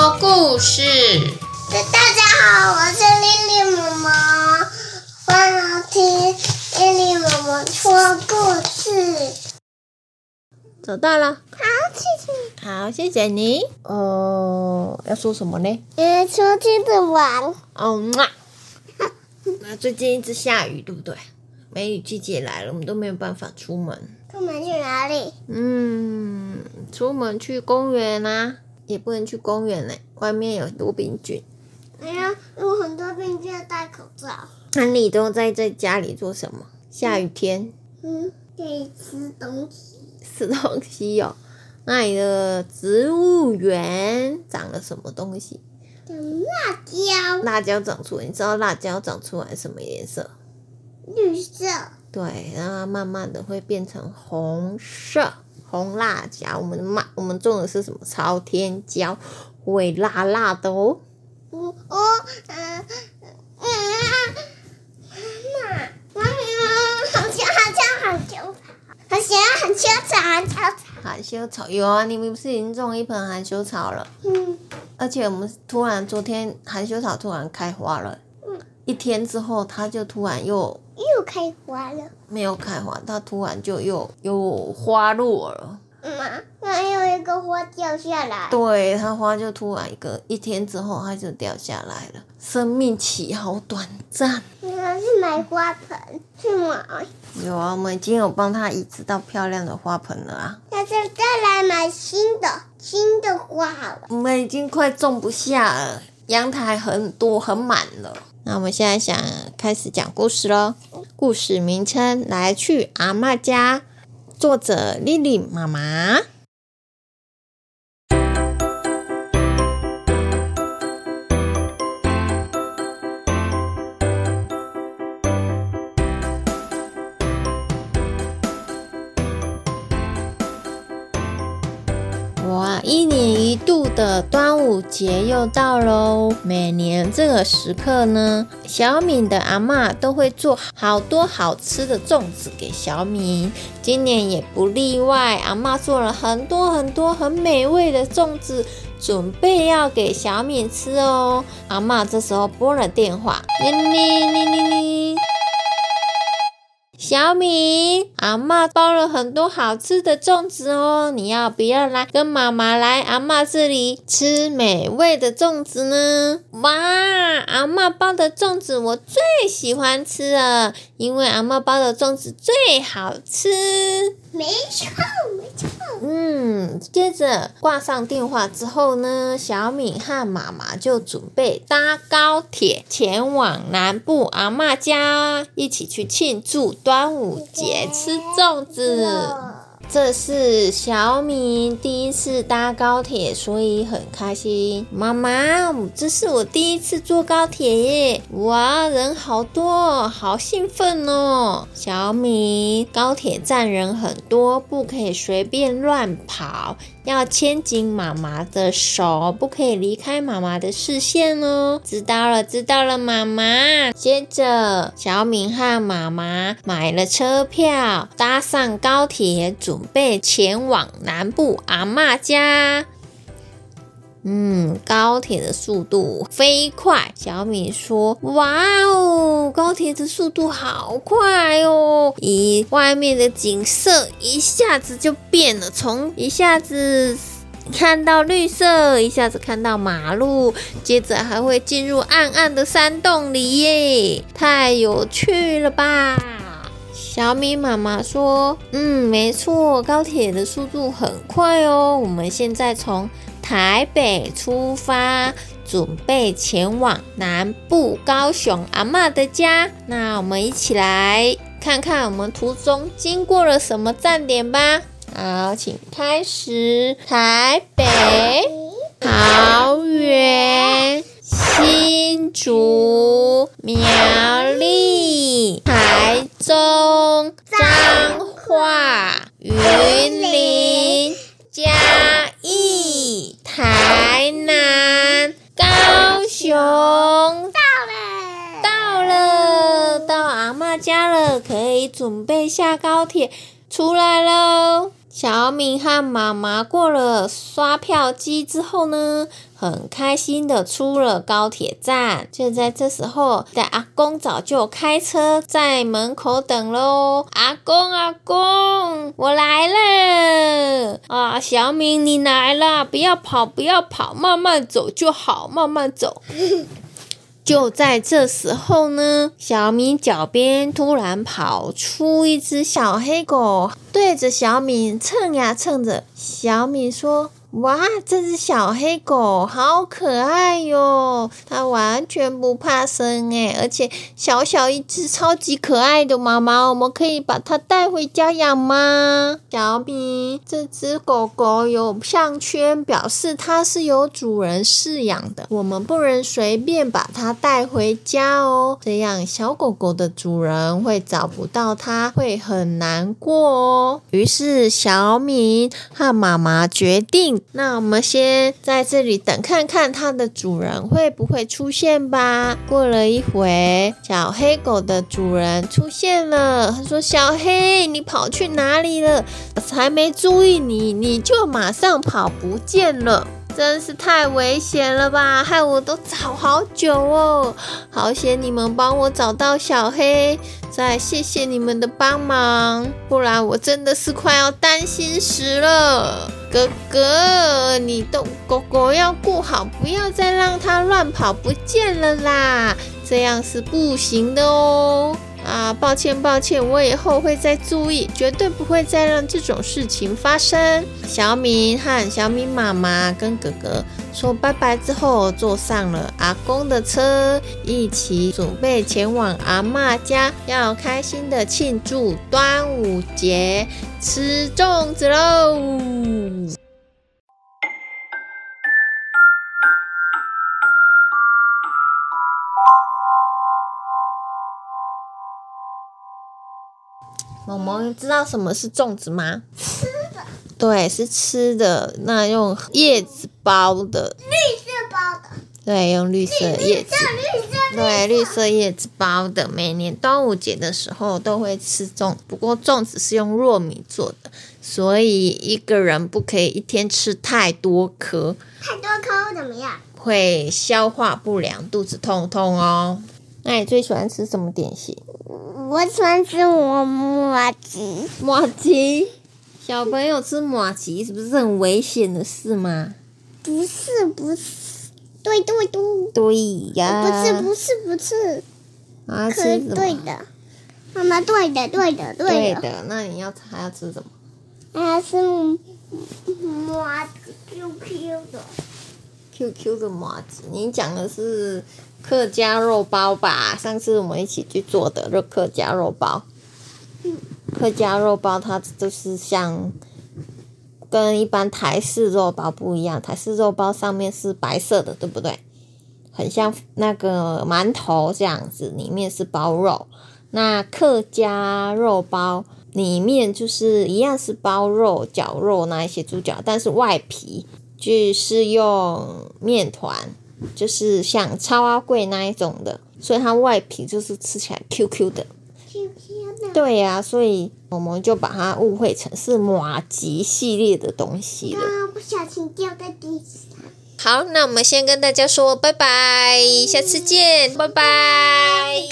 说故事。大家好，我是丽丽妈妈，欢迎听丽丽妈妈说故事。找到了，好，谢谢。好，谢谢你。哦，要说什么呢？嗯，出去的玩。哦嘛。那最近一直下雨，对不对？梅雨季节来了，我们都没有办法出门。出门去哪里？嗯，出门去公园啊，也不能去公园嘞，外面有多病菌。哎呀，有很多病菌要戴口罩。那你都在在家里做什么？下雨天？嗯，可以吃东西。吃东西哟。那你的植物园长了什么东西？长辣椒。辣椒长出来，你知道辣椒长出来什么颜色？绿色。对，然后慢慢的会变成红色，红辣椒。我们卖我们种的是什么？朝天椒，会辣辣的哦。哦哦，嗯嗯，妈妈，妈妈，好香好香好香，好香很秋草很秋草。含羞草有啊，你们不是已经种一盆含羞草了？嗯。而且我们突然昨天含羞草突然开花了。嗯。一天之后，它就突然又。又开花了？没有开花，它突然就又又花落了。妈，还有一个花掉下来。对，它花就突然一个一天之后，它就掉下来了。生命期好短暂。你还是买花盆去买？有啊，我们已经有帮它移植到漂亮的花盆了啊。下次再来买新的新的花好了。我们已经快种不下了，阳台很多很满了。那我们现在想开始讲故事喽。故事名称：来去阿妈家。作者：丽丽妈妈。的端午节又到喽。每年这个时刻呢，小敏的阿妈都会做好多好吃的粽子给小敏。今年也不例外，阿妈做了很多很多很美味的粽子，准备要给小敏吃哦。阿妈这时候拨了电话，铃铃铃铃铃。小米，阿妈包了很多好吃的粽子哦，你要不要来跟妈妈来阿妈这里吃美味的粽子呢？哇，阿妈包的粽子我最喜欢吃了，因为阿妈包的粽子最好吃。没错，没错。嗯，接着挂上电话之后呢，小敏和妈妈就准备搭高铁前往南部阿妈家，一起去庆祝端端午节，吃粽子。这是小敏第一次搭高铁，所以很开心。妈妈，这是我第一次坐高铁耶！哇，人好多，好兴奋哦！小敏，高铁站人很多，不可以随便乱跑，要牵紧妈妈的手，不可以离开妈妈的视线哦。知道了，知道了，妈妈。接着，小敏和妈妈买了车票，搭上高铁，准。备前往南部阿妈家。嗯，高铁的速度飞快。小米说：“哇哦，高铁的速度好快哦！咦外面的景色一下子就变了，从一下子看到绿色，一下子看到马路，接着还会进入暗暗的山洞里耶，太有趣了吧！”小米妈妈说：“嗯，没错，高铁的速度很快哦。我们现在从台北出发，准备前往南部高雄阿妈的家。那我们一起来看看我们途中经过了什么站点吧。好，请开始。台北、桃园、新竹、苗、台中、彰化、云林、嘉义、台南、高雄，到了，到了，到阿妈家了，可以准备下高铁出来喽。小敏和妈妈过了刷票机之后呢，很开心的出了高铁站。就在这时候，的阿公早就开车在门口等喽。阿公，阿公，我来了！啊，小敏，你来了，不要跑，不要跑，慢慢走就好，慢慢走。就在这时候呢，小米脚边突然跑出一只小黑狗，对着小米蹭呀蹭着。小米说。哇，这只小黑狗好可爱哟！它完全不怕生诶，而且小小一只，超级可爱的。妈妈，我们可以把它带回家养吗？小米，这只狗狗有项圈，表示它是由主人饲养的，我们不能随便把它带回家哦，这样小狗狗的主人会找不到它，会很难过哦。于是小米和妈妈决定。那我们先在这里等，看看它的主人会不会出现吧。过了一会，小黑狗的主人出现了。他说：“小黑，你跑去哪里了？我才没注意你，你就马上跑不见了。”真是太危险了吧！害我都找好久哦，好险你们帮我找到小黑，再谢谢你们的帮忙，不然我真的是快要担心死了。哥哥，你的狗狗要顾好，不要再让它乱跑不见了啦，这样是不行的哦。啊，抱歉抱歉，我以后会再注意，绝对不会再让这种事情发生。小米和小米妈妈跟哥哥说拜拜之后，坐上了阿公的车，一起准备前往阿妈家，要开心的庆祝端午节，吃粽子喽！萌萌知道什么是粽子吗？吃的。对，是吃的。那用叶子包的。绿色包的。对，用绿色叶子。绿色。对，绿色叶子包的。每年端午节的时候都会吃粽，不过粽子是用糯米做的，所以一个人不可以一天吃太多颗。太多颗会怎么样？会消化不良，肚子痛痛哦。那你最喜欢吃什么点心？我喜欢吃我麻吉。麻吉，小朋友吃麻吉是不是很危险的事吗？不是，不是，对对对。对呀。不是不是不是。啊，吃？对的，妈妈对的对的对的。对的，那你要还要吃什么？还是麻吉 QQ 的。QQ 的麻吉，你讲的是？客家肉包吧，上次我们一起去做的肉客家肉包。客家肉包它就是像跟一般台式肉包不一样，台式肉包上面是白色的，对不对？很像那个馒头这样子，里面是包肉。那客家肉包里面就是一样是包肉、绞肉那一些猪脚，但是外皮就是用面团。就是像超阿贵那一种的，所以它外皮就是吃起来 Q Q 的。Q Q 的。对呀，所以我们就把它误会成是马吉系列的东西了。不小心掉在地上。好，那我们先跟大家说拜拜，下次见，拜拜。